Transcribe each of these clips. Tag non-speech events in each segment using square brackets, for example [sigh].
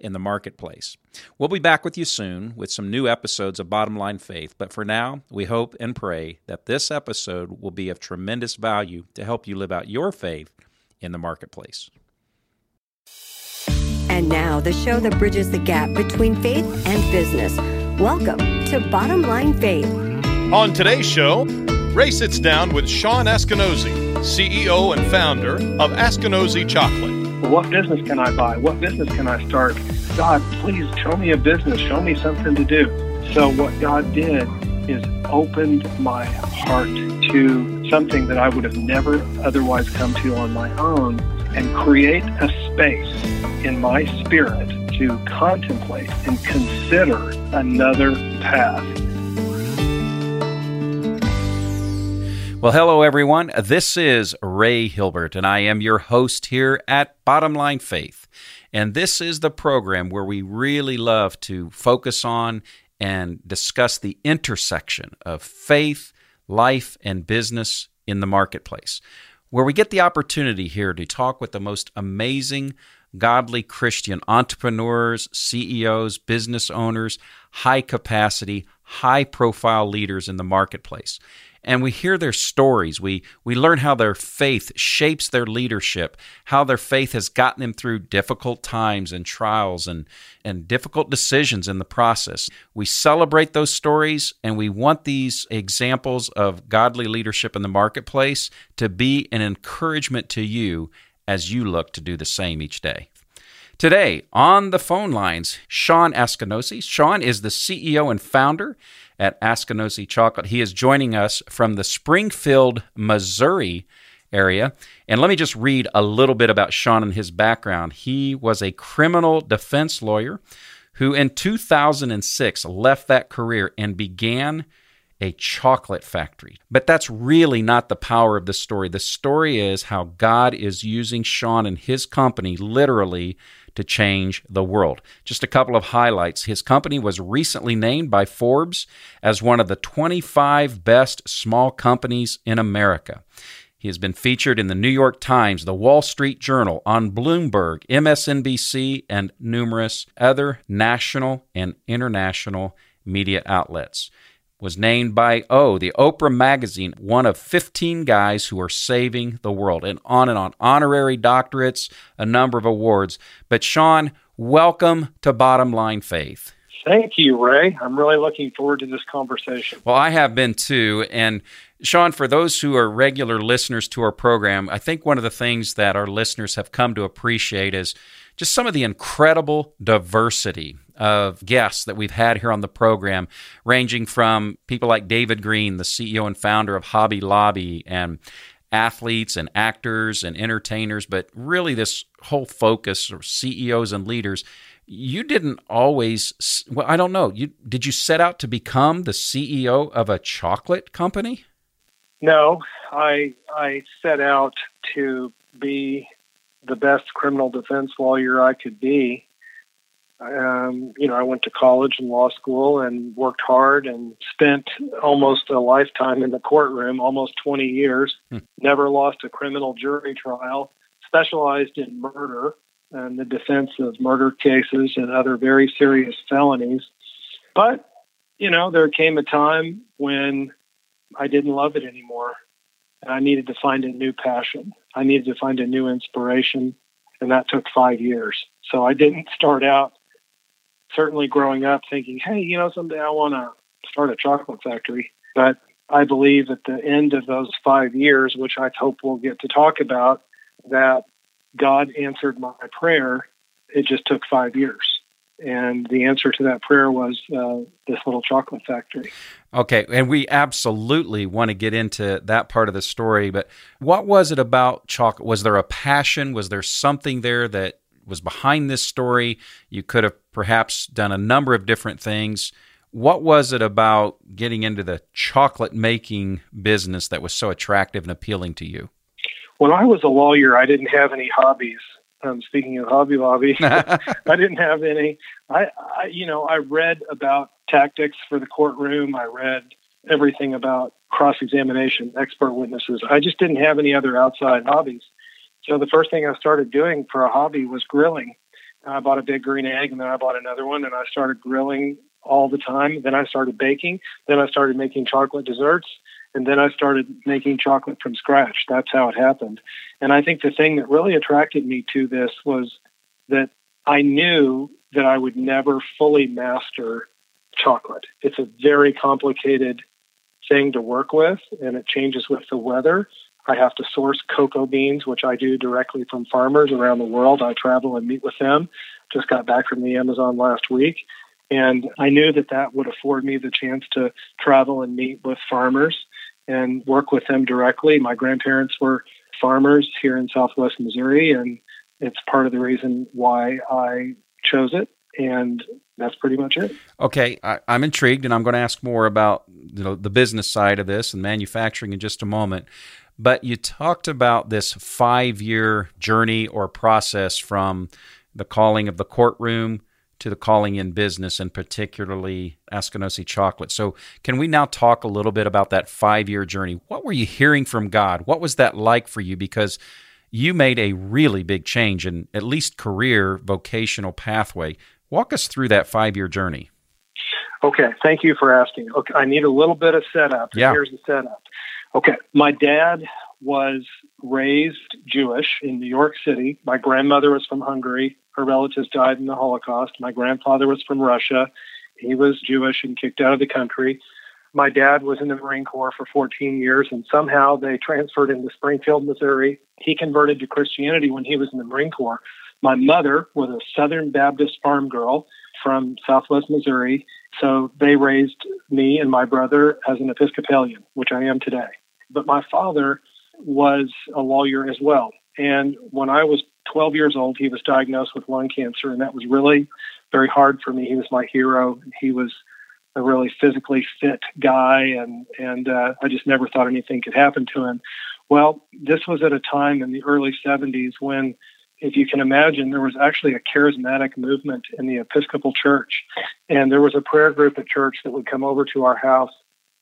in the marketplace. We'll be back with you soon with some new episodes of Bottom Line Faith, but for now, we hope and pray that this episode will be of tremendous value to help you live out your faith in the marketplace. And now, the show that bridges the gap between faith and business. Welcome to Bottom Line Faith. On today's show, Ray sits down with Sean Askinosie, CEO and founder of Askinosie Chocolate. What business can I buy? What business can I start? God, please show me a business, show me something to do. So, what God did is opened my heart to something that I would have never otherwise come to on my own and create a space in my spirit to contemplate and consider another path. Well, hello, everyone. This is Ray Hilbert, and I am your host here at Bottom Line Faith. And this is the program where we really love to focus on and discuss the intersection of faith, life, and business in the marketplace, where we get the opportunity here to talk with the most amazing, godly Christian entrepreneurs, CEOs, business owners, high capacity, high profile leaders in the marketplace and we hear their stories. We, we learn how their faith shapes their leadership, how their faith has gotten them through difficult times and trials and, and difficult decisions in the process. We celebrate those stories, and we want these examples of godly leadership in the marketplace to be an encouragement to you as you look to do the same each day. Today, on the phone lines, Sean Askinosie. Sean is the CEO and founder at Askinosie Chocolate. He is joining us from the Springfield, Missouri area. And let me just read a little bit about Sean and his background. He was a criminal defense lawyer who in 2006 left that career and began a chocolate factory. But that's really not the power of the story. The story is how God is using Sean and his company literally to change the world. Just a couple of highlights. His company was recently named by Forbes as one of the 25 best small companies in America. He has been featured in the New York Times, the Wall Street Journal, on Bloomberg, MSNBC, and numerous other national and international media outlets was named by O, the Oprah magazine, one of 15 guys who are saving the world, and on and on. Honorary doctorates, a number of awards. But Sean, welcome to Bottom Line Faith. Thank you, Ray. I'm really looking forward to this conversation. Well, I have been too. And Sean, for those who are regular listeners to our program, I think one of the things that our listeners have come to appreciate is just some of the incredible diversity of guests that we've had here on the program, ranging from people like David Green, the CEO and founder of Hobby Lobby, and athletes and actors and entertainers, but really this whole focus of CEOs and leaders. You didn't always well, I don't know. You did you set out to become the CEO of a chocolate company? No, I I set out to be the best criminal defense lawyer I could be um, you know, I went to college and law school and worked hard and spent almost a lifetime in the courtroom, almost 20 years. Hmm. Never lost a criminal jury trial. Specialized in murder and the defense of murder cases and other very serious felonies. But, you know, there came a time when I didn't love it anymore. And I needed to find a new passion. I needed to find a new inspiration. And that took five years. So I didn't start out certainly growing up thinking, hey, you know, someday I want to start a chocolate factory. But I believe at the end of those five years, which I hope we'll get to talk about, that God answered my prayer. It just took five years. And the answer to that prayer was uh, this little chocolate factory. Okay, and we absolutely want to get into that part of the story. But what was it about chocolate? Was there a passion? Was there something there that was behind this story. You could have perhaps done a number of different things. What was it about getting into the chocolate making business that was so attractive and appealing to you? When I was a lawyer, I didn't have any hobbies. Um, speaking of Hobby Lobby, [laughs] I didn't have any. I, I, you know, I read about tactics for the courtroom. I read everything about cross examination, expert witnesses. I just didn't have any other outside hobbies. So the first thing I started doing for a hobby was grilling. I bought a big green egg and then I bought another one and I started grilling all the time. Then I started baking. Then I started making chocolate desserts. And then I started making chocolate from scratch. That's how it happened. And I think the thing that really attracted me to this was that I knew that I would never fully master chocolate. It's a very complicated thing to work with, and it changes with the weather. I have to source cocoa beans, which I do directly from farmers around the world. I travel and meet with them. Just got back from the Amazon last week. And I knew that that would afford me the chance to travel and meet with farmers and work with them directly. My grandparents were farmers here in southwest Missouri, and it's part of the reason why I chose it. And that's pretty much it. Okay, I, am intrigued, and I'm going to ask more about you know, the business side of this and manufacturing in just a moment. But you talked about this five year journey or process from the calling of the courtroom to the calling in business and particularly Askinosie chocolate. So, can we now talk a little bit about that five year journey? What were you hearing from God? What was that like for you? Because you made a really big change in at least career vocational pathway. Walk us through that five year journey. Okay, thank you for asking. Okay, I need a little bit of setup. Yeah. Here's the setup. Okay, my dad was raised Jewish in New York City. My grandmother was from Hungary. Her relatives died in the Holocaust. My grandfather was from Russia. He was Jewish and kicked out of the country. My dad was in the Marine Corps for 14 years, and somehow they transferred him to Springfield, Missouri. He converted to Christianity when he was in the Marine Corps. My mother was a Southern Baptist farm girl from Southwest Missouri. So they raised me and my brother as an Episcopalian, which I am today. But my father was a lawyer as well. And when I was 12 years old, he was diagnosed with lung cancer, and that was really very hard for me. He was my hero. He was a really physically fit guy, and and uh, I just never thought anything could happen to him. Well, this was at a time in the early 70s when, if you can imagine, there was actually a charismatic movement in the Episcopal Church, and there was a prayer group at church that would come over to our house.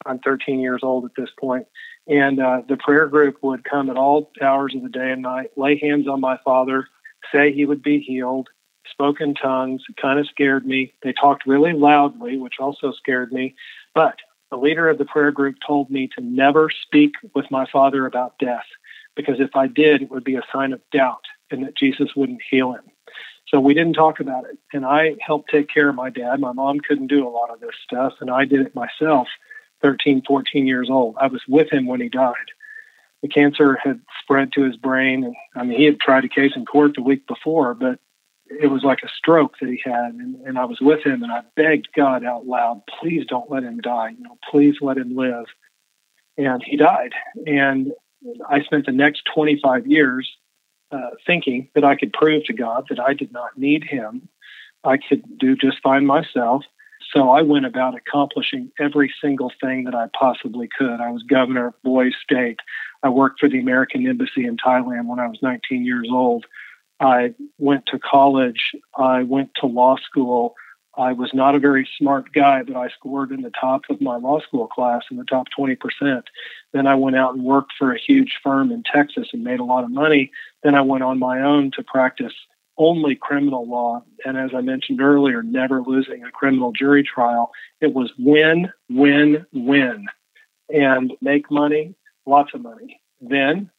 I'm 13 years old at this point, and uh, the prayer group would come at all hours of the day and night, lay hands on my father, say he would be healed, spoke in tongues, kind of scared me. They talked really loudly, which also scared me. But the leader of the prayer group told me to never speak with my father about death, because if I did, it would be a sign of doubt and that Jesus wouldn't heal him. So we didn't talk about it. And I helped take care of my dad. My mom couldn't do a lot of this stuff, and I did it myself. 13, 14 years old. I was with him when he died. The cancer had spread to his brain, and I mean, he had tried a case in court the week before, but it was like a stroke that he had, and, and I was with him, and I begged God out loud, "Please don't let him die. You know, please let him live." And he died, and I spent the next 25 years uh, thinking that I could prove to God that I did not need Him. I could do just fine myself, so I went about accomplishing every single thing that I possibly could. I was governor of Boys State. I worked for the American Embassy in Thailand when I was 19 years old. I went to college. I went to law school. I was not a very smart guy, but I scored in the top of my law school class in the top 20%. Then I went out and worked for a huge firm in Texas and made a lot of money. Then I went on my own to practice only criminal law. And as I mentioned earlier, never losing a criminal jury trial. It was win, win, win, and make money, lots of money. Then,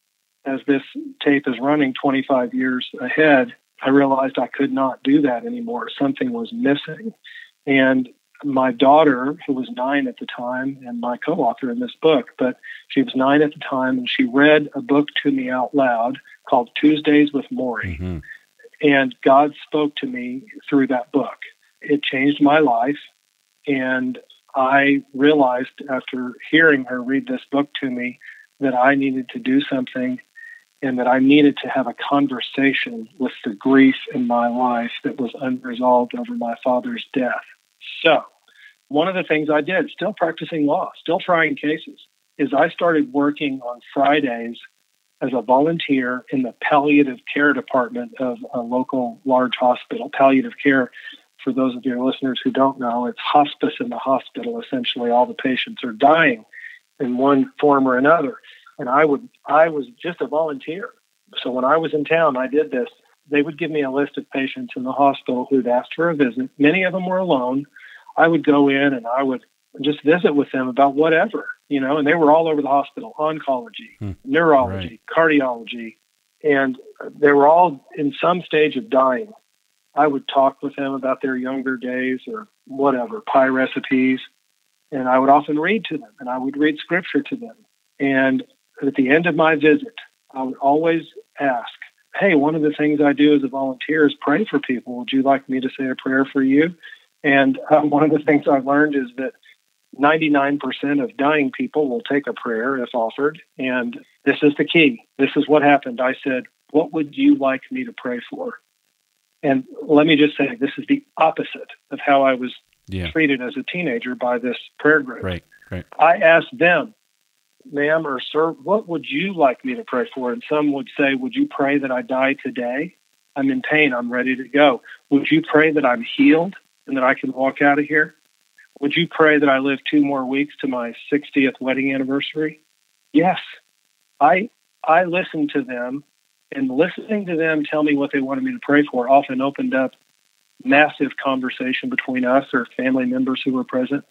as this tape is running 25 years ahead, I realized I could not do that anymore. Something was missing. And my daughter, who was nine at the time and my co author in this book, but she was nine at the time and she read a book to me out loud called Tuesdays with Morrie. Mm-hmm. And God spoke to me through that book. It changed my life. And I realized after hearing her read this book to me that I needed to do something and that I needed to have a conversation with the grief in my life that was unresolved over my father's death. So one of the things I did, still practicing law, still trying cases, is I started working on Fridays as a volunteer in the palliative care department of a local large hospital. Palliative care, for those of your listeners who don't know, it's hospice in the hospital. Essentially, all the patients are dying in one form or another. And I would, I was just a volunteer. So when I was in town, I did this. They would give me a list of patients in the hospital who'd asked for a visit. Many of them were alone. I would go in and I would just visit with them about whatever, you know, and they were all over the hospital oncology, hmm. neurology, right. cardiology, and they were all in some stage of dying. I would talk with them about their younger days or whatever, pie recipes, and I would often read to them and I would read scripture to them. And at the end of my visit, I would always ask, Hey, one of the things I do as a volunteer is pray for people. Would you like me to say a prayer for you? And um, one of the things I've learned is that 99% of dying people will take a prayer if offered. And this is the key. This is what happened. I said, What would you like me to pray for? And let me just say, this is the opposite of how I was yeah. treated as a teenager by this prayer group. Right, right. I asked them, ma'am or sir, what would you like me to pray for? And some would say, Would you pray that I die today? I'm in pain. I'm ready to go. Would you pray that I'm healed and that I can walk out of here? Would you pray that I live two more weeks to my 60th wedding anniversary? Yes. I I listened to them and listening to them tell me what they wanted me to pray for often opened up massive conversation between us or family members who were present.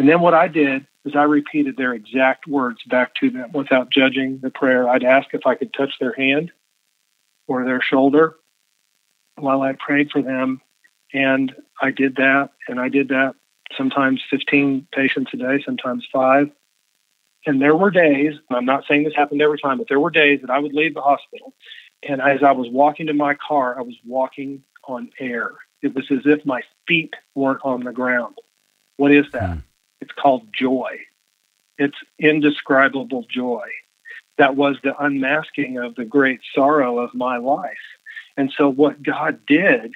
And then what I did is I repeated their exact words back to them without judging the prayer. I'd ask if I could touch their hand or their shoulder while I prayed for them. And I did that, and I did that sometimes 15 patients a day, sometimes five. And there were days, I'm not saying this happened every time, but there were days that I would leave the hospital. And as I was walking to my car, I was walking on air. It was as if my feet weren't on the ground. What is that? Mm. It's called joy. It's indescribable joy. That was the unmasking of the great sorrow of my life. And so, what God did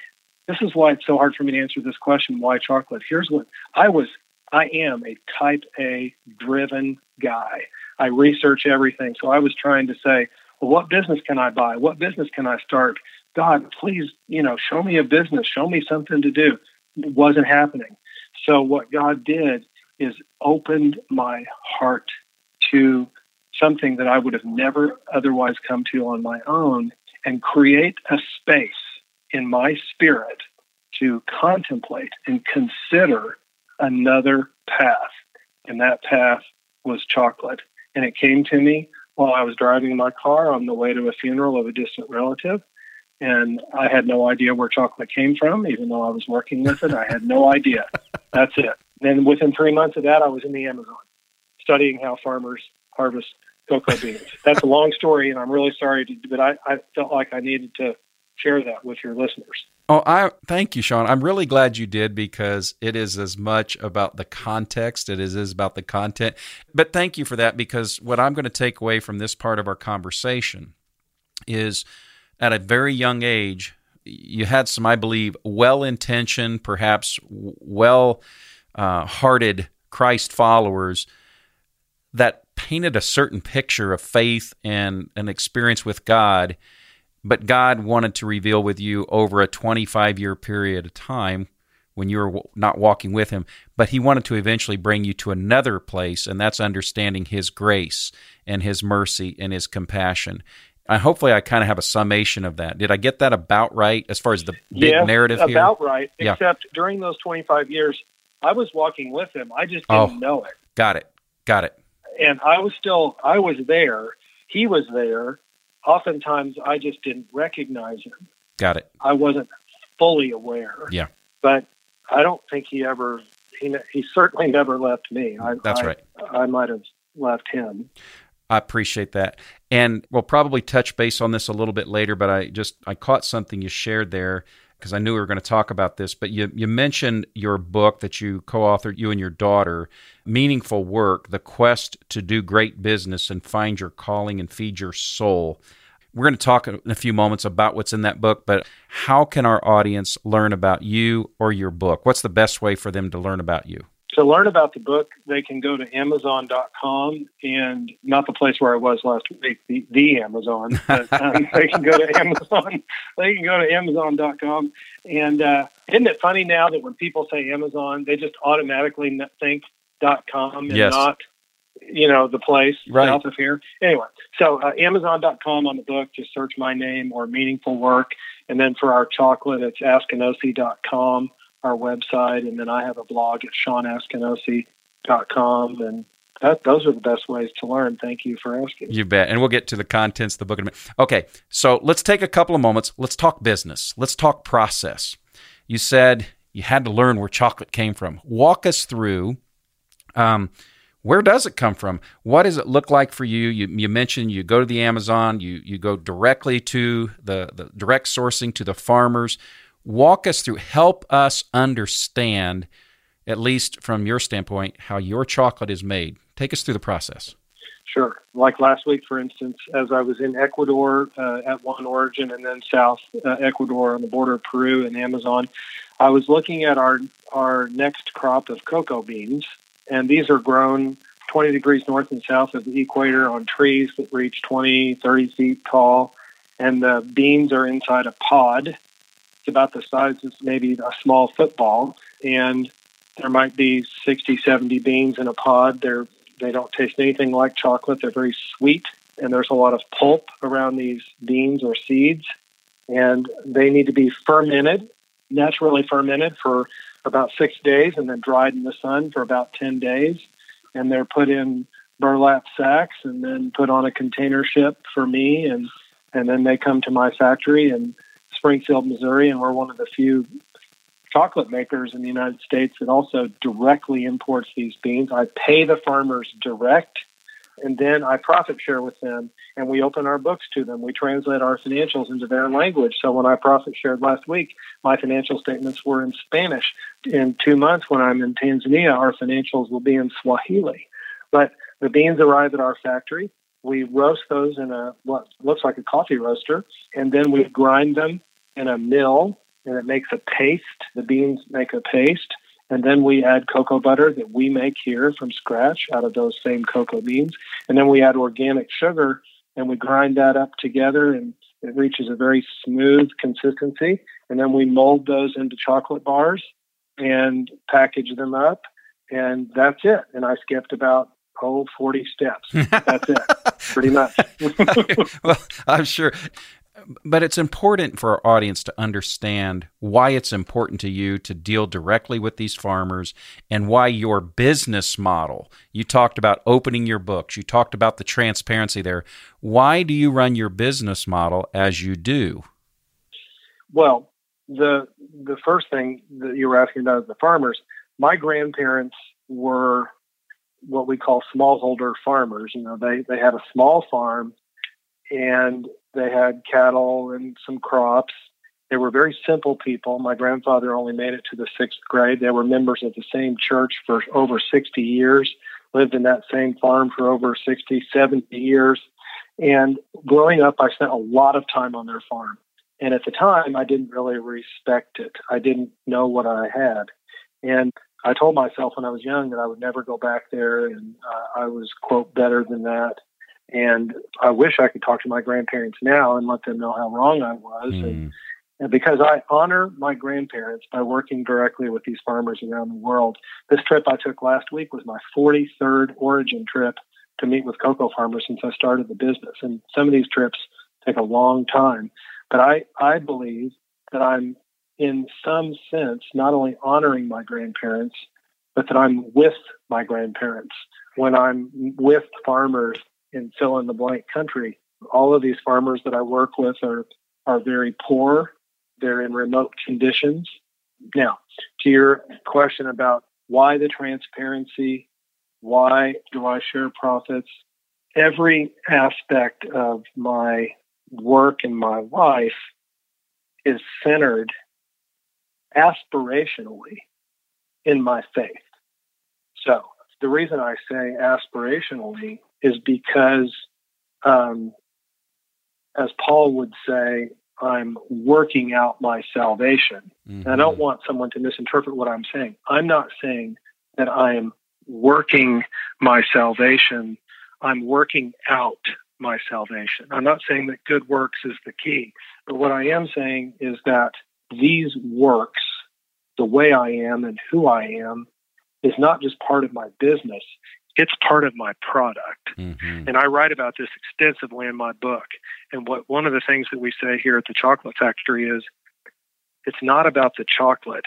this is why it's so hard for me to answer this question why chocolate? Here's what i was i am a type a driven guy. I research everything. So i was trying to say well what business can i buy? What business can i start? God please you know show me a business. Show me something to do. It wasn't happening. So what god did is opened my heart to something that i would have never otherwise come to on my own and create a space in my spirit to contemplate and consider another path. And that path was chocolate. And it came to me while I was driving my car on the way to a funeral of a distant relative. And I had no idea where chocolate came from, even though I was working with it. I had no idea. [laughs] That's it. Then within three months of that, I was in the Amazon studying how farmers harvest cocoa beans. [laughs] That's a long story, and I'm really sorry, to, but I, I felt like I needed to share that with your listeners. Oh, I thank you, Sean. I'm really glad you did because it is as much about the context as it is about the content. But thank you for that because what I'm going to take away from this part of our conversation is at a very young age, you had some, I believe, well intentioned, perhaps well uh, hearted Christ followers that painted a certain picture of faith and an experience with God but God wanted to reveal with you over a 25 year period of time when you were not walking with Him, but He wanted to eventually bring you to another place, and that's understanding His grace and His mercy and His compassion. Hopefully, I kind of have a summation of that. Did I get that about right as far as the big yes, narrative here? About right. Yeah. Except during those 25 years, I was walking with Him. I just didn't oh, know it. Got it. Got it. And I was still, I was there. He was there oftentimes I just didn't recognize him. Got it. I wasn't fully aware. Yeah. But I don't think he ever he he certainly never left me. I, That's I, right. I might have left him. I appreciate that. And we'll probably touch base on this a little bit later, but I just I caught something you shared there because I knew we were going to talk about this. But you you mentioned your book that you co-authored, you and your daughter, meaningful work, the quest to do great business and find your calling and feed your soul. We're going to talk in a few moments about what's in that book, but how can our audience learn about you or your book? What's the best way for them to learn about you? To learn about the book, they can go to Amazon.com and not the place where I was last week, the, the Amazon. But, um, [laughs] they can go to Amazon. They can go to Amazon.com. And uh, isn't it funny now that when people say Amazon, they just automatically think .com and yes. not, you know, the place right. south of here. Anyway, so uh, Amazon.com on the book, just search my name or meaningful work. And then for our chocolate, it's askinosie.com our website, and then I have a blog at SeanAskinosie.com, and that, those are the best ways to learn. Thank you for asking. You bet. And we'll get to the contents of the book in a minute. Okay, so let's take a couple of moments. Let's talk business. Let's talk process. You said you had to learn where chocolate came from. Walk us through. Um, where does it come from? What does it look like for you? You, you mentioned you go to the Amazon, you, you go directly to the, the direct sourcing to the farmers walk us through, help us understand, at least from your standpoint, how your chocolate is made. Take us through the process. Sure. Like last week, for instance, as I was in Ecuador uh, at one origin and then South uh, Ecuador on the border of Peru and Amazon, I was looking at our, our next crop of cocoa beans. And these are grown 20 degrees north and south of the equator on trees that reach 20, 30 feet tall. And the beans are inside a pod it's about the size of maybe a small football, and there might be 60, 70 beans in a pod. They're they don't taste anything like chocolate. They're very sweet, and there's a lot of pulp around these beans or seeds, and they need to be fermented, naturally fermented for about six days, and then dried in the sun for about 10 days. And they're put in burlap sacks and then put on a container ship for me, and and then they come to my factory and Springfield, Missouri, and we're one of the few chocolate makers in the United States that also directly imports these beans. I pay the farmers direct, and then I profit share with them, and we open our books to them. We translate our financials into their language. So when I profit shared last week, my financial statements were in Spanish. In two months, when I'm in Tanzania, our financials will be in Swahili. But the beans arrive at our factory. We roast those in a what looks like a coffee roaster, and then we grind them in a mill, and it makes a paste. The beans make a paste, and then we add cocoa butter that we make here from scratch out of those same cocoa beans, and then we add organic sugar, and we grind that up together, and it reaches a very smooth consistency, and then we mold those into chocolate bars and package them up, and that's it. And I skipped about oh, 40 steps. [laughs] That's it, pretty much. [laughs] well, I'm sure. But it's important for our audience to understand why it's important to you to deal directly with these farmers and why your business model. You talked about opening your books, you talked about the transparency there. Why do you run your business model as you do? Well, the the first thing that you were asking about the farmers. My grandparents were what we call smallholder farmers. You know, they they had a small farm, and they had cattle and some crops. They were very simple people. My grandfather only made it to the sixth grade. They were members of the same church for over 60 years, lived in that same farm for over 60, 70 years. And growing up, I spent a lot of time on their farm. And at the time, I didn't really respect it. I didn't know what I had. And I told myself when I was young that I would never go back there, and uh, I was quote better than that. And I wish I could talk to my grandparents now and let them know how wrong I was. Mm. And, and because I honor my grandparents by working directly with these farmers around the world. This trip I took last week was my 43rd origin trip to meet with cocoa farmers since I started the business. And some of these trips take a long time. But I, I believe that I'm in some sense, not only honoring my grandparents, but that I'm with my grandparents. When I'm with farmers in fill in the blank country, all of these farmers that I work with are, are very poor. They're in remote conditions. Now, to your question about why the transparency, why do I share profits? Every aspect of my work and my life is centered aspirationally in my faith. So the reason I say aspirationally is because, um, as Paul would say, I'm working out my salvation. Mm-hmm. And I don't want someone to misinterpret what I'm saying. I'm not saying that I am working my salvation. I'm working out my salvation. I'm not saying that good works is the key, but what I am saying is that these works, the way I am and who I am, is not just part of my business, it's part of my product. Mm-hmm. And I write about this extensively in my book. And what one of the things that we say here at the chocolate factory is it's not about the chocolate,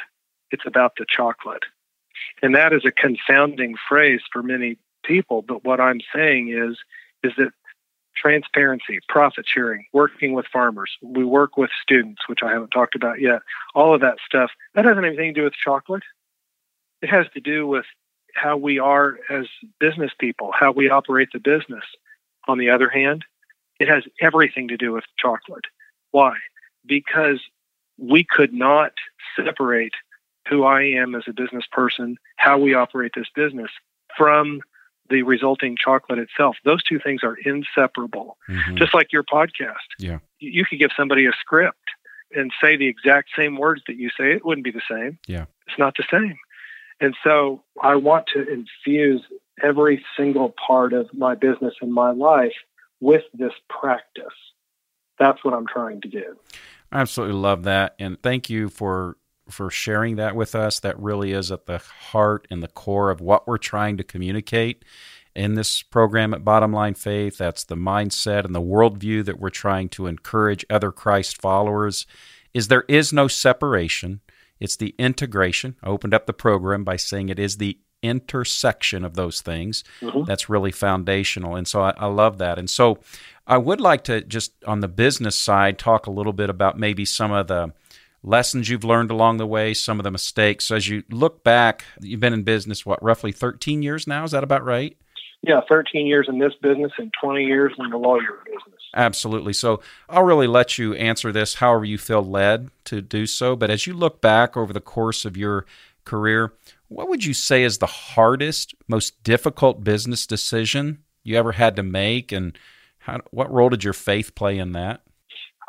it's about the chocolate. And that is a confounding phrase for many people, but what I'm saying is is that transparency, profit sharing, working with farmers. We work with students, which I haven't talked about yet. All of that stuff, that doesn't have anything to do with chocolate. It has to do with how we are as business people, how we operate the business. On the other hand, it has everything to do with chocolate. Why? Because we could not separate who I am as a business person, how we operate this business from the resulting chocolate itself. Those two things are inseparable. Mm-hmm. Just like your podcast. Yeah. You could give somebody a script and say the exact same words that you say, it wouldn't be the same. Yeah. It's not the same. And so I want to infuse every single part of my business and my life with this practice. That's what I'm trying to do. I absolutely love that. And thank you for for sharing that with us. That really is at the heart and the core of what we're trying to communicate in this program at Bottom Line Faith. That's the mindset and the worldview that we're trying to encourage other Christ followers. Is there is no separation it's the integration. I opened up the program by saying it is the intersection of those things mm-hmm. that's really foundational. And so I, I, love that. And so I would like to just on the business side talk a little bit about maybe some of the lessons you've learned along the way, some of the mistakes. So as you look back, you've been in business, what, roughly 13 years now? Is that about right? Yeah, 13 years in this business and 20 years in the lawyer business. Absolutely. So I'll really let you answer this however you feel led to do so. But as you look back over the course of your career, what would you say is the hardest, most difficult business decision you ever had to make? And how, what role did your faith play in that?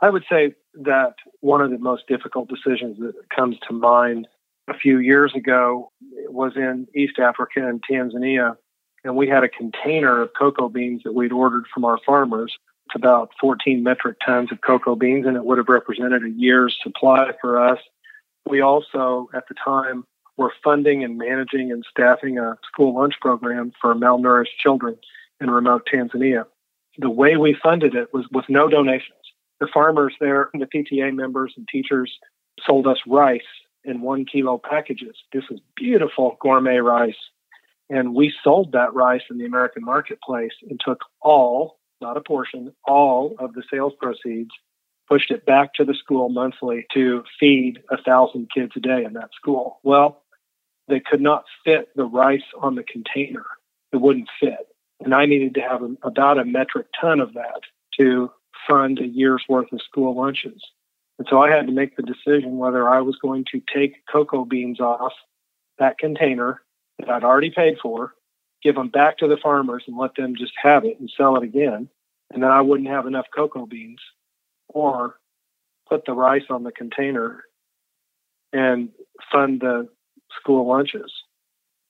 I would say that one of the most difficult decisions that comes to mind a few years ago was in East Africa and Tanzania. And we had a container of cocoa beans that we'd ordered from our farmers about 14 metric tons of cocoa beans, and it would have represented a year's supply for us. We also, at the time, were funding and managing and staffing a school lunch program for malnourished children in remote Tanzania. The way we funded it was with no donations. The farmers there, the PTA members and teachers sold us rice in one kilo packages. This is beautiful gourmet rice. And we sold that rice in the American marketplace and took all not a portion, all of the sales proceeds, pushed it back to the school monthly to feed a thousand kids a day in that school. Well, they could not fit the rice on the container. It wouldn't fit. And I needed to have about a metric ton of that to fund a year's worth of school lunches. And so I had to make the decision whether I was going to take cocoa beans off that container that I'd already paid for give them back to the farmers and let them just have it and sell it again. And then I wouldn't have enough cocoa beans or put the rice on the container and fund the school lunches.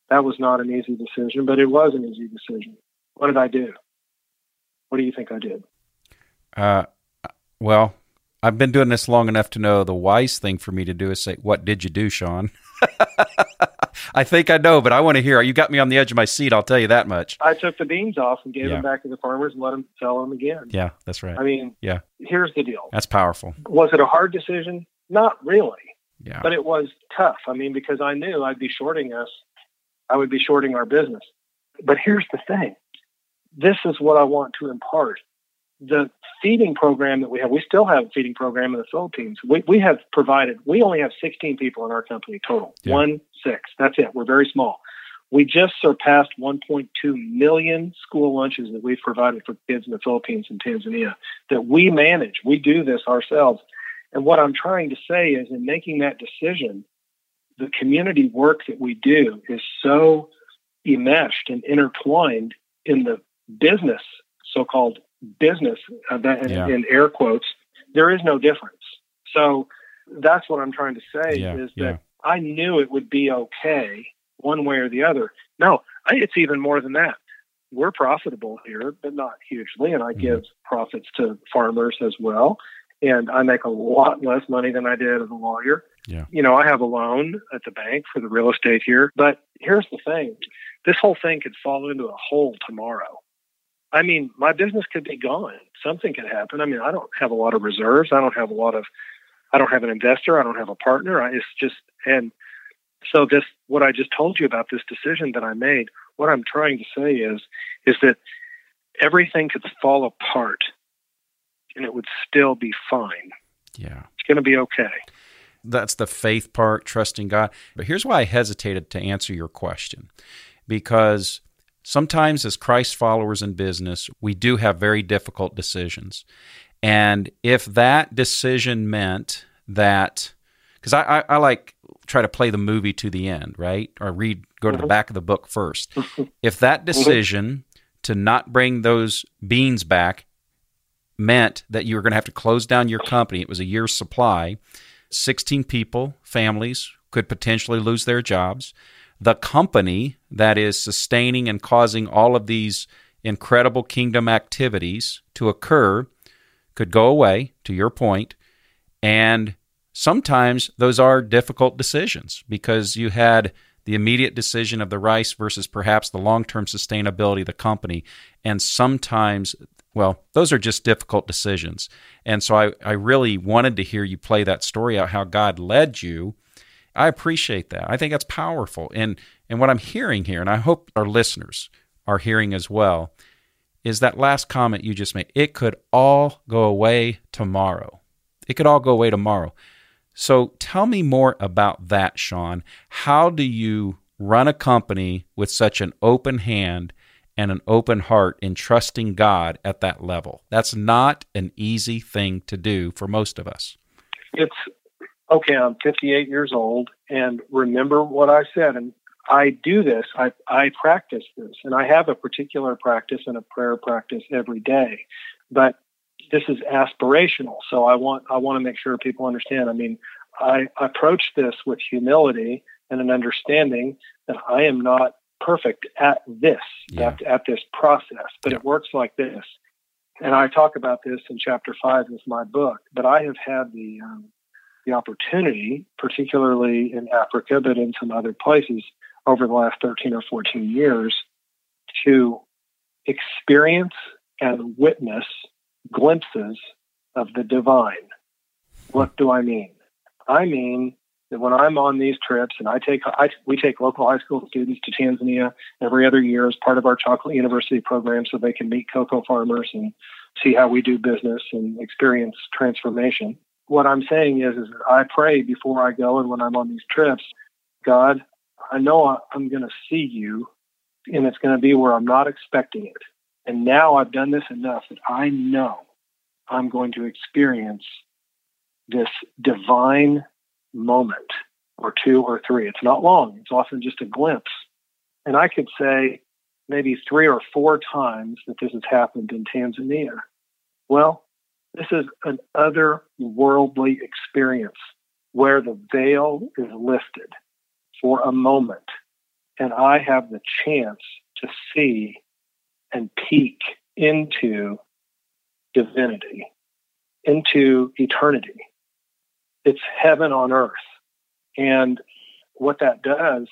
That was not an easy decision, but it was an easy decision. What did I do? What do you think I did? Uh, well, I've been doing this long enough to know the wise thing for me to do is say, "What did you do, Sean?" [laughs] I think I know, but I want to hear. You got me on the edge of my seat. I'll tell you that much. I took the beans off and gave yeah. them back to the farmers and let them sell them again. Yeah, that's right. I mean, yeah. Here's the deal. That's powerful. Was it a hard decision? Not really. Yeah. But it was tough. I mean, because I knew I'd be shorting us. I would be shorting our business. But here's the thing. This is what I want to impart the feeding program that we have, we still have a feeding program in the Philippines. We, we have provided, we only have 16 people in our company total, yeah. one six. That's it. We're very small. We just surpassed 1.2 million school lunches that we've provided for kids in the Philippines and Tanzania that we manage. We do this ourselves. And what I'm trying to say is, in making that decision, the community work that we do is so enmeshed and intertwined in the business, so called business, uh, that, yeah. in, air quotes, there is no difference. So that's what I'm trying to say yeah, is that yeah. I knew it would be okay one way or the other. No, I, it's even more than that. We're profitable here, but not hugely, and I mm-hmm. give profits to farmers as well. And I make a lot less money than I did as a lawyer. Yeah. You know, I have a loan at the bank for the real estate here, but here's the thing: this whole thing could fall into a hole tomorrow. I mean, my business could be gone. Something could happen. I mean, I don't have a lot of reserves. I don't have a lot of, I don't have an investor. I don't have a partner. I, it's just, and so this, what I just told you about this decision that I made, what I'm trying to say is, is that everything could fall apart and it would still be fine. Yeah. It's going to be okay. That's the faith part, trusting God. But here's why I hesitated to answer your question because sometimes as Christ followers in business, we do have very difficult decisions. And if that decision meant that, because I, I, I, like try to play the movie to the end, right? Or read, go to the mm-hmm. back of the book first. [laughs] if that mm-hmm. decision to not bring those beans back meant that you were going to have to close down your company, it was a year's supply, 16 people, families could potentially lose their jobs the company that is sustaining and causing all of these incredible kingdom activities to occur could go away, to your point, and sometimes those are difficult decisions because you had the immediate decision of the rice versus perhaps the long term sustainability of the company. And sometimes, well, those are just difficult decisions. And so I, I really wanted to hear you play that story out how God led you I appreciate that. I think that's powerful. And and what I'm hearing here, and I hope our listeners are hearing as well, is that last comment you just made. It could all go away tomorrow. It could all go away tomorrow. So tell me more about that, Sean. How do you run a company with such an open hand and an open heart in trusting God at that level? That's not an easy thing to do for most of us. It's okay, I'm 58 years old and remember what I said. And I do this, I, I practice this, and I have a particular practice and a prayer practice every day. But this is aspirational. So I want, I want to make sure people understand. I mean, I approach this with humility and an understanding that I am not perfect at this, yeah. at, at, this process, but yeah. it works like this. And I talk about this in chapter five of my book, but I have had the, um, the opportunity, particularly in Africa, but in some other places over the last 13 or 14 years, to experience and witness glimpses of the divine. What do I mean? I mean that when I'm on these trips, and I take I, we take local high school students to Tanzania every other year as part of our Chocolate University program, so they can meet cocoa farmers and see how we do business and experience transformation what I'm saying is, is I pray before I go and when I'm on these trips, God, I know I'm going to see you and it's going to be where I'm not expecting it. And now I've done this enough that I know I'm going to experience this divine moment or two or three. It's not long, it's often just a glimpse. And I could say maybe three or four times that this has happened in Tanzania. Well, this is an otherworldly experience where the veil is lifted for a moment, and I have the chance to see and peek into divinity, into eternity. It's heaven on earth. And what that does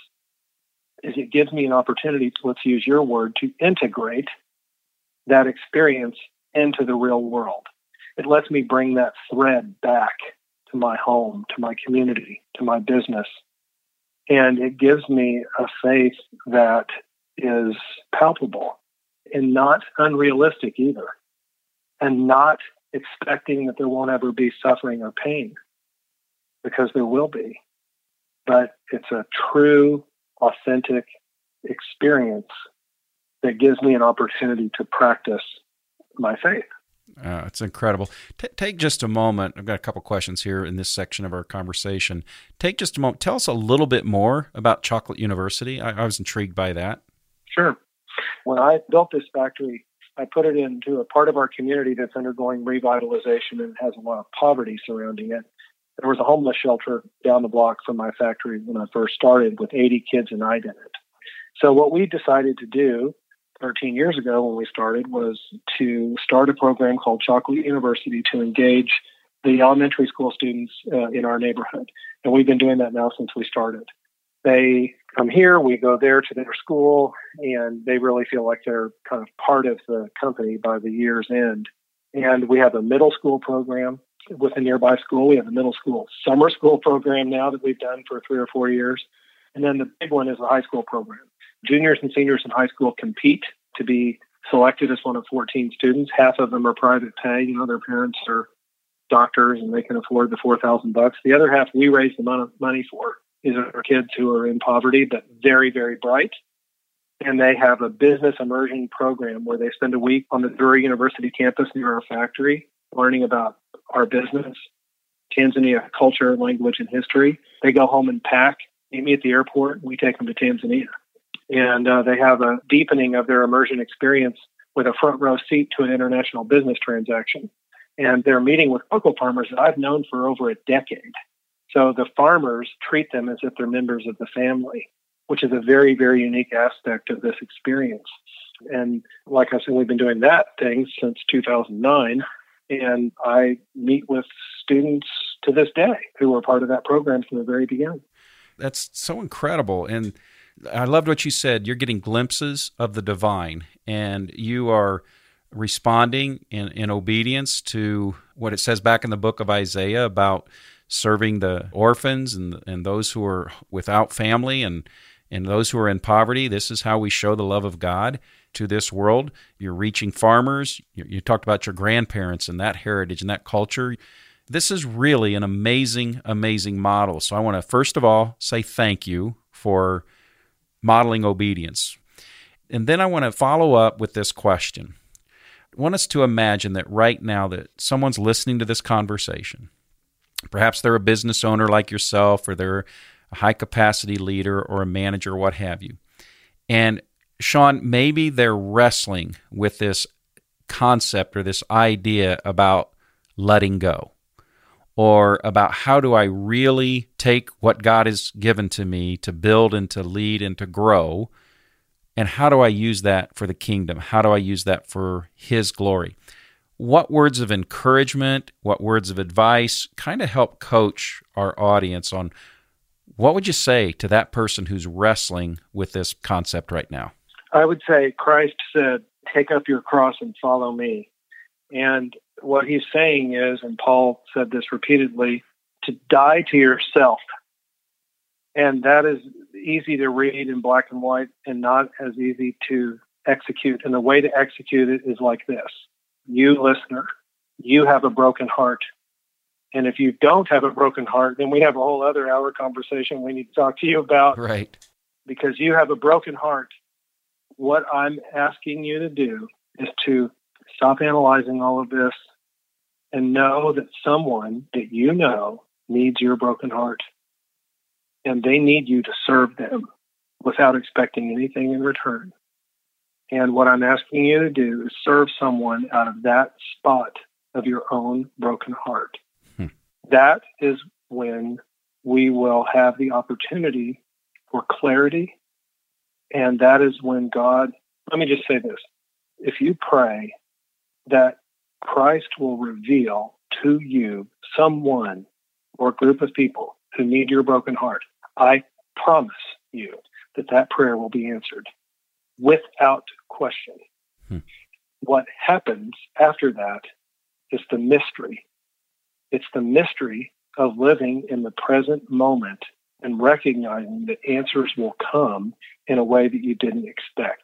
is it gives me an opportunity, to, let's use your word, to integrate that experience into the real world it lets me bring that thread back to my home, to my community, to my business. And it gives me a faith that is palpable and not unrealistic either, and not expecting that there won't ever be suffering or pain, because there will be. But it's a true, authentic experience that gives me an opportunity to practice my faith. Uh, it's incredible. T- take just a moment. I've got a couple questions here in this section of our conversation. Take just a moment. Tell us a little bit more about Chocolate University. I, I was intrigued by that. Sure. When I built this factory, I put it into a part of our community that's undergoing revitalization and has a lot of poverty surrounding it. there was a homeless shelter down the block from my factory when I first started with 80 kids and I in it. So what we decided to do 13 years ago when we started was to start a program called Chocolate University to engage the elementary school students uh, in our neighborhood. And we've been doing that now since we started. They come here, we go there to their school, and they really feel like they're kind of part of the company by the year's end. And we have a middle school program with a nearby school. We have a middle school summer school program now that we've done for three or four years. And then the big one is the high school program. Juniors and seniors in high school compete to be selected as one of 14 students. Half of them are private pay. You know, their parents are doctors and they can afford the 4,000 bucks. The other half we raise the money for. These are kids who are in poverty, but very, very bright. And they have a business immersion program where they spend a week on the Drury University campus near our factory learning about our business, Tanzania culture, language, and history. They go home and pack, meet me at the airport, we take them to Tanzania and uh, they have a deepening of their immersion experience with a front row seat to an international business transaction. And they're meeting with local farmers that I've known for over a decade. So the farmers treat them as if they're members of the family, which is a very, very unique aspect of this experience. And like I said, we've been doing that thing since 2009. And I meet with students to this day who were part of that program from the very beginning. That's so incredible. And I loved what you said. You're getting glimpses of the divine, and you are responding in, in obedience to what it says back in the book of Isaiah about serving the orphans and, and those who are without family and, and those who are in poverty. This is how we show the love of God to this world. You're reaching farmers. You, you talked about your grandparents and that heritage and that culture. This is really an amazing, amazing model. So I want to first of all say thank you for modeling obedience. And then I want to follow up with this question. I want us to imagine that right now that someone's listening to this conversation. Perhaps they're a business owner like yourself or they're a high capacity leader or a manager what have you. And Sean, maybe they're wrestling with this concept or this idea about letting go or about how do I really take what God has given to me to build and to lead and to grow, and how do I use that for the kingdom? How do I use that for His glory? What words of encouragement, what words of advice kind of help coach our audience on what would you say to that person who's wrestling with this concept right now? I would say Christ said, Take up your cross and follow me. And what he's saying is, and Paul said this repeatedly, to die to yourself. And that is easy to read in black and white and not as easy to execute. And the way to execute it is like this You, listener, you have a broken heart. And if you don't have a broken heart, then we have a whole other hour conversation we need to talk to you about. Right. Because you have a broken heart. What I'm asking you to do is to stop analyzing all of this and know that someone that you know needs your broken heart and they need you to serve them without expecting anything in return. And what I'm asking you to do is serve someone out of that spot of your own broken heart. Hmm. That is when we will have the opportunity for clarity. And that is when God, let me just say this if you pray that Christ will reveal to you someone or group of people who need your broken heart. I promise you that that prayer will be answered without question. Hmm. What happens after that is the mystery. It's the mystery of living in the present moment and recognizing that answers will come in a way that you didn't expect.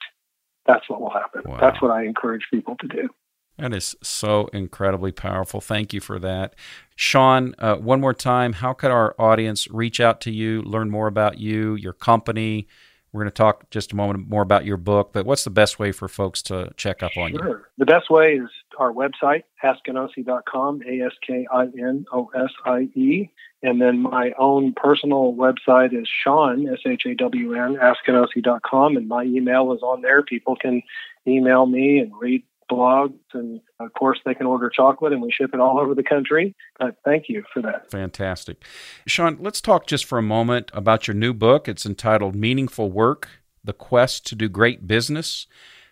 That's what will happen. Wow. That's what I encourage people to do. That is so incredibly powerful. Thank you for that. Sean, uh, one more time, how could our audience reach out to you, learn more about you, your company? We're going to talk just a moment more about your book, but what's the best way for folks to check up on sure. you? The best way is our website, askinosie.com, A S K I N O S I E. And then my own personal website is Shawn, S H A W N, askinosie.com. And my email is on there. People can email me and read blogs, and of course, they can order chocolate, and we ship it all over the country. But thank you for that. Fantastic. Sean, let's talk just for a moment about your new book. It's entitled Meaningful Work The Quest to Do Great Business.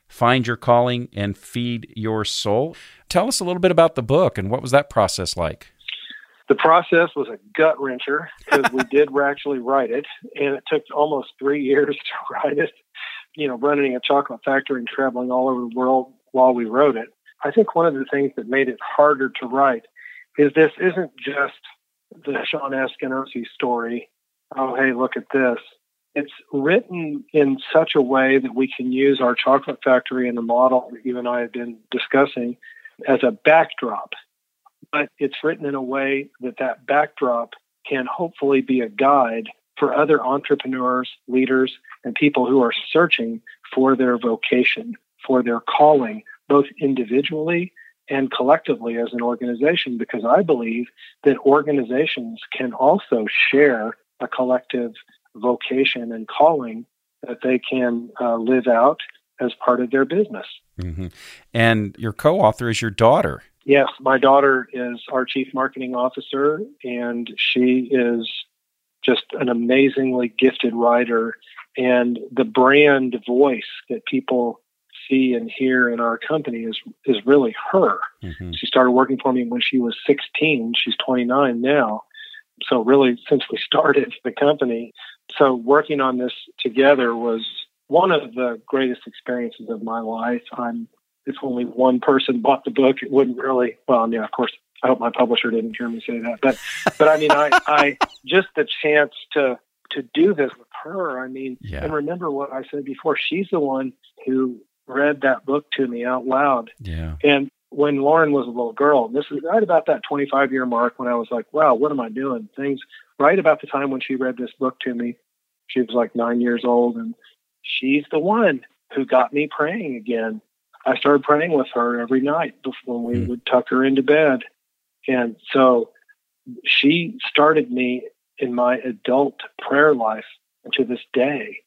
Find your calling and feed your soul. Tell us a little bit about the book and what was that process like? The process was a gut wrencher because we did [laughs] actually write it, and it took almost three years [laughs] to write it. You know, running a chocolate factory and traveling all over the world while we wrote it. I think one of the things that made it harder to write is this isn't just the Sean Askinosie story. Oh, hey, look at this. It's written in such a way that we can use our chocolate factory and the model that you and I have been discussing as a backdrop. But it's written in a way that that backdrop can hopefully be a guide for other entrepreneurs, leaders, and people who are searching for their vocation, for their calling, both individually and collectively as an organization, because I believe that organizations can also share a collective vocation and calling that they can uh, live out as part of their business. Mm-hmm. And your co author is your daughter. Yes, my daughter is our chief marketing officer, and she is just an amazingly gifted writer. And the brand voice that people see and hear in our company is is really her. Mm-hmm. She started working for me when she was 16. She's 29 now. So really, since we started [laughs] the company, so working on this together was one of the greatest experiences of my life. I'm if only one person bought the book, it wouldn't really. Well, yeah, of course. I hope my publisher didn't hear me say that, but [laughs] but I mean, I I just the chance to to do this with her. I mean, yeah. and remember what I said before. She's the one who read that book to me out loud. Yeah. And when Lauren was a little girl, this is right about that 25 year mark when I was like, wow, what am I doing? Things right about the time when she read this book to me. She was like nine years old, and she's the one who got me praying again. I started praying with her every night before we mm. would tuck her into bed. And so she started me in my adult prayer life to this day.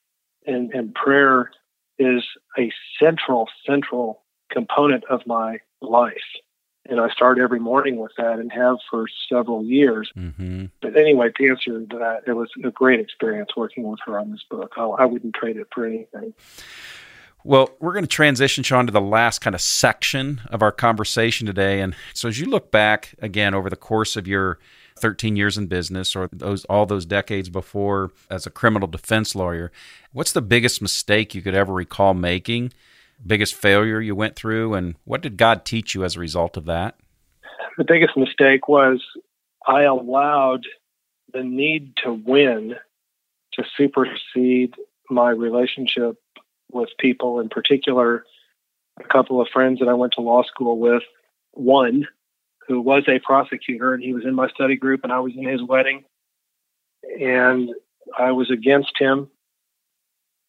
And, and prayer is a central, central component of my life. And I start every morning with that and have for several years. Mm-hmm. But anyway, to answer that, it was a great experience working with her on this book. I, I wouldn't trade it for anything. Well, we're going to transition, Sean, to the last kind of section of our conversation today. And so, as you look back again over the course of your 13 years in business or those all those decades before as a criminal defense lawyer, what's the biggest mistake you could ever recall making? Biggest failure you went through, and what did God teach you as a result of that? The biggest mistake was I allowed the need to win to supersede my relationship with people, in particular, a couple of friends that I went to law school with. One who was a prosecutor, and he was in my study group, and I was in his wedding. And I was against him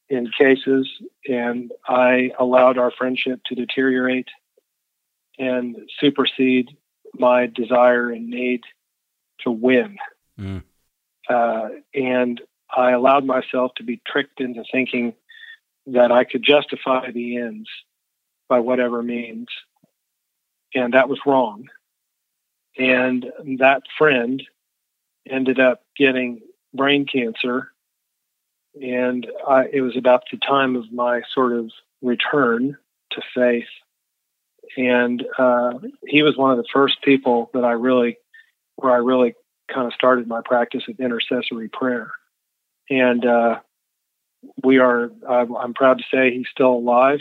in cases, and I allowed our friendship to deteriorate and supersede my desire and need to win. Mm. Uh, and I allowed myself to be tricked into thinking that I could justify the ends by whatever means. And that was wrong. And that friend ended up getting brain cancer. And I, it was about the time of my sort of return to faith. And uh, he was one of the first people that I really, where I really kind of started my practice of intercessory prayer. And uh, we are, I'm proud to say he's still alive,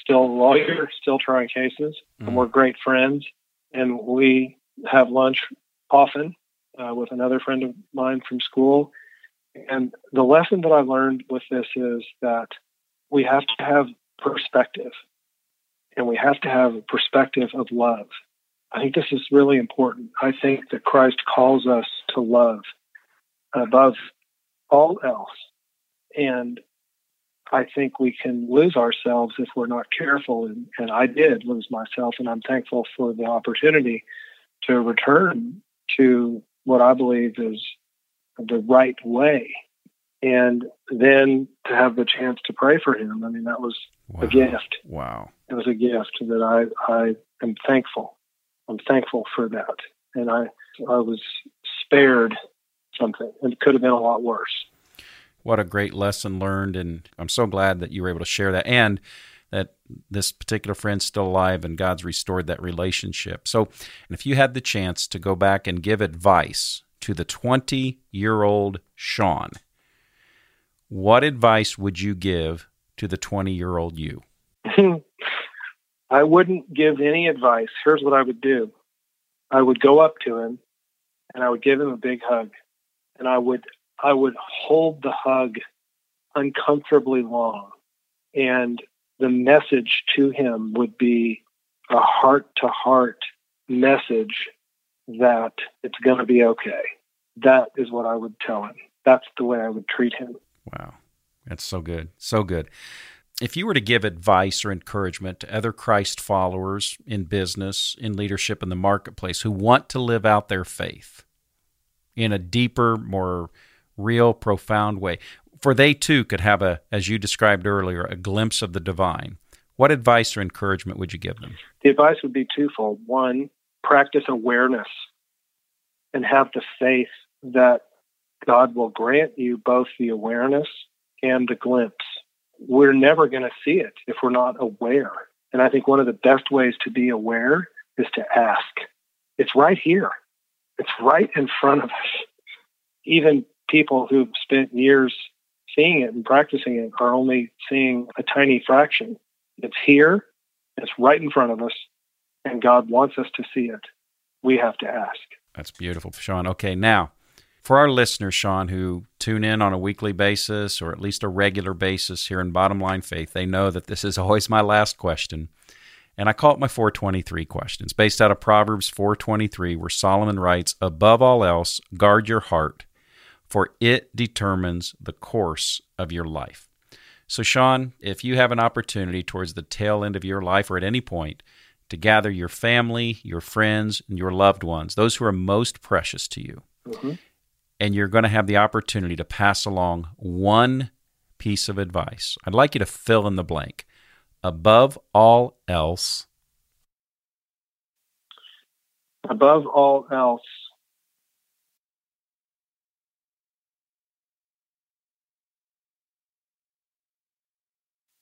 still a lawyer, still trying cases, mm-hmm. and we're great friends. And we have lunch often uh, with another friend of mine from school. And the lesson that I learned with this is that we have to have perspective and we have to have a perspective of love. I think this is really important. I think that Christ calls us to love above all else. And I think we can lose ourselves if we're not careful. And, and I did lose myself, and I'm thankful for the opportunity to return to what I believe is the right way and then to have the chance to pray for him. I mean, that was Wow. a gift. Wow. It was a gift that I I am thankful. I'm thankful for that, and I I was spared something. It could have been a lot worse. What a great lesson learned. And I'm so glad that you were able to share that and that this particular friend's still alive and God's restored that relationship. So, and if you had the chance to go back and give advice to the 20 year old Sean, what advice would you give to the 20 year old you? [laughs] I wouldn't give any advice. Here's what I would do. I would go up to him and I would give him a big hug. And I would I would hold the hug uncomfortably long. And the message to him would be a heart to heart message that it's going to be okay. That is what I would tell him. That's the way I would treat him. Wow. That's so good. So good. If you were to give advice or encouragement to other Christ followers in business, in leadership, in the marketplace who want to live out their faith in a deeper, more real, profound way, for they too could have a, as you described earlier, a glimpse of the divine, what advice or encouragement would you give them? The advice would be twofold. One, practice awareness and have the faith that God will grant you both the awareness and the glimpse. We're never going to see it if we're not aware. And I think one of the best ways to be aware is to ask. It's right here, it's right in front of us. Even people who've spent years seeing it and practicing it are only seeing a tiny fraction. It's here, it's right in front of us, and God wants us to see it. We have to ask. That's beautiful, Sean. Okay, now for our listeners, Sean, who tune in on a weekly basis or at least a regular basis here in Bottom Line Faith, they know that this is [laughs] always my last question. And I call it my 423 questions, based out of Proverbs 423, where Solomon writes, Above all else, guard your heart, for it determines the course of your life. So, Sean, if you have an opportunity towards the tail end of your life or at any point to gather your family, your friends, and your loved ones, those who are most precious to you, Mhm. and you're going to have the opportunity to pass along one piece of advice, I'd like you to fill in the blank. Above all else, Above all else,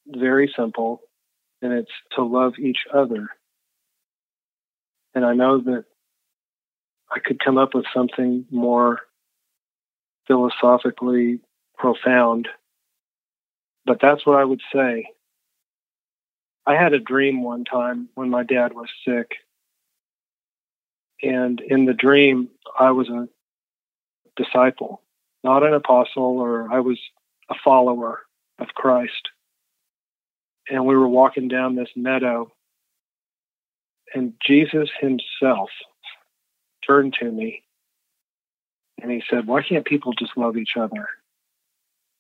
very simple, and it's to love each other. And I know that I could come up with something more philosophically profound, but that's what I would say. I had a dream one time when my dad was sick. And in the dream, I was a disciple, not an apostle, or I was a follower of Christ. And we were walking down this meadow, and Jesus himself turned to me and he said, Why can't people just love each other?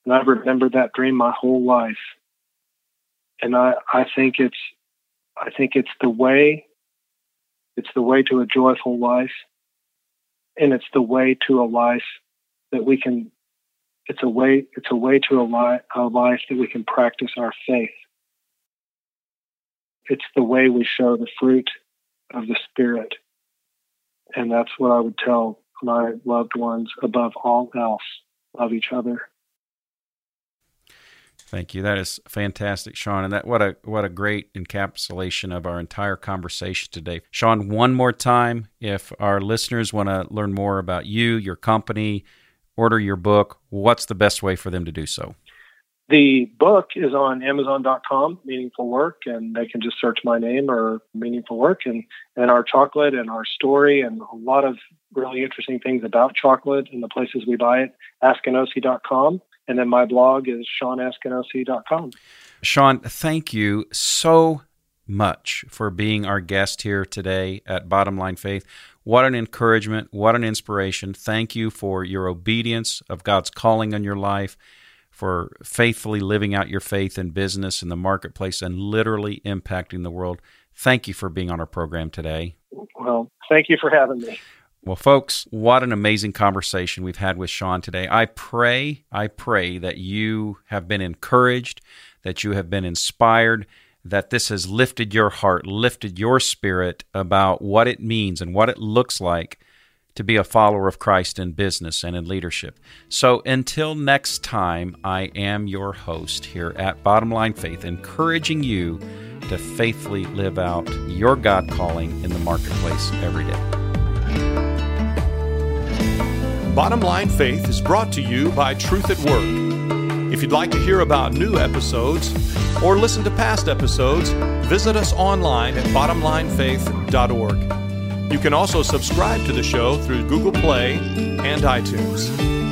And I've remembered that dream my whole life. And I, I think it's I think it's the way it's the way to a joyful life and it's the way to a life that we can it's a way it's a way to a, li- a life that we can practice our faith it's the way we show the fruit of the spirit and that's what i would tell my loved ones above all else love each other Thank you. That is fantastic, Sean. And that what a what a great encapsulation of our entire conversation today. Sean, one more time, if our listeners want to learn more about you, your company, order your book, what's the best way for them to do so? The book is on Amazon.com, Meaningful Work, and they can just search my name or Meaningful Work and, and our chocolate and our story and a lot of really interesting things about chocolate and the places we buy it, askinosie.com. And then my blog is seanaskinosie.com. Sean, thank you so much for being our guest here today at Bottom Line Faith. What an encouragement, what an inspiration. Thank you for your obedience of God's calling on your life, for faithfully living out your faith in business, in the marketplace, and literally impacting the world. Thank you for being on our program today. Well, thank you for having me. Well, folks, what an amazing conversation we've had with Sean today. I pray, I pray that you have been encouraged, that you have been inspired, that this has lifted your heart, lifted your spirit about what it means and what it looks like to be a follower of Christ in business and in leadership. So until next time, I am your host here at Bottom Line Faith, encouraging you to faithfully live out your God calling in the marketplace every day. Bottom Line Faith is brought to you by Truth at Work. If you'd like to hear about new episodes or listen to past episodes, visit us online at bottomlinefaith.org. You can also subscribe to the show through Google Play and iTunes.